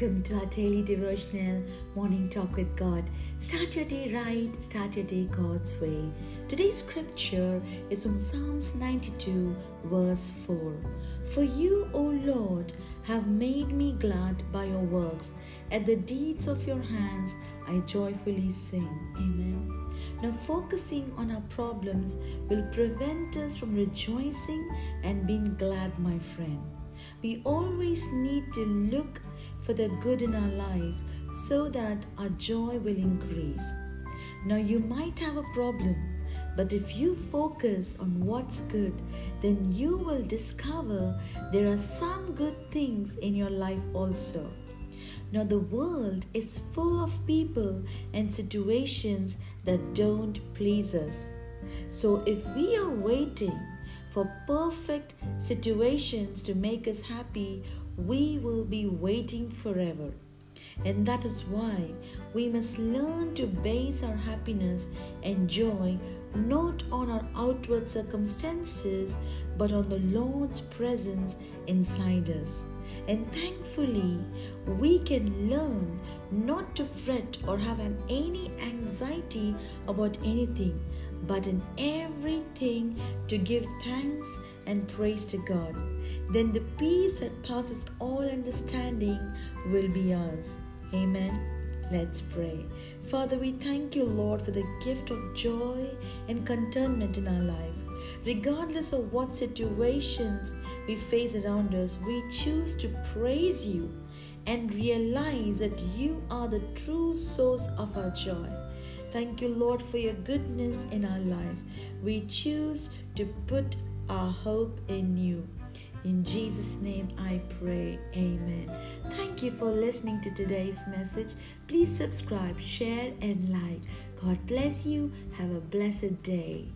Welcome to our daily devotional morning talk with God. Start your day right, start your day God's way. Today's scripture is from Psalms 92, verse 4. For you, O Lord, have made me glad by your works. At the deeds of your hands, I joyfully sing. Amen. Now, focusing on our problems will prevent us from rejoicing and being glad, my friend. We always need to look for the good in our life so that our joy will increase. Now, you might have a problem, but if you focus on what's good, then you will discover there are some good things in your life also. Now, the world is full of people and situations that don't please us. So, if we are waiting for perfect situations to make us happy, we will be waiting forever. And that is why we must learn to base our happiness and joy not on our outward circumstances but on the Lord's presence inside us. And thankfully, we can learn not to fret or have an, any anxiety about anything, but in everything to give thanks and praise to God. Then the peace that passes all understanding will be ours. Amen. Let's pray. Father, we thank you, Lord, for the gift of joy and contentment in our life. Regardless of what situations we face around us, we choose to praise you and realize that you are the true source of our joy. Thank you, Lord, for your goodness in our life. We choose to put our hope in you. In Jesus' name I pray. Amen. Thank you for listening to today's message. Please subscribe, share, and like. God bless you. Have a blessed day.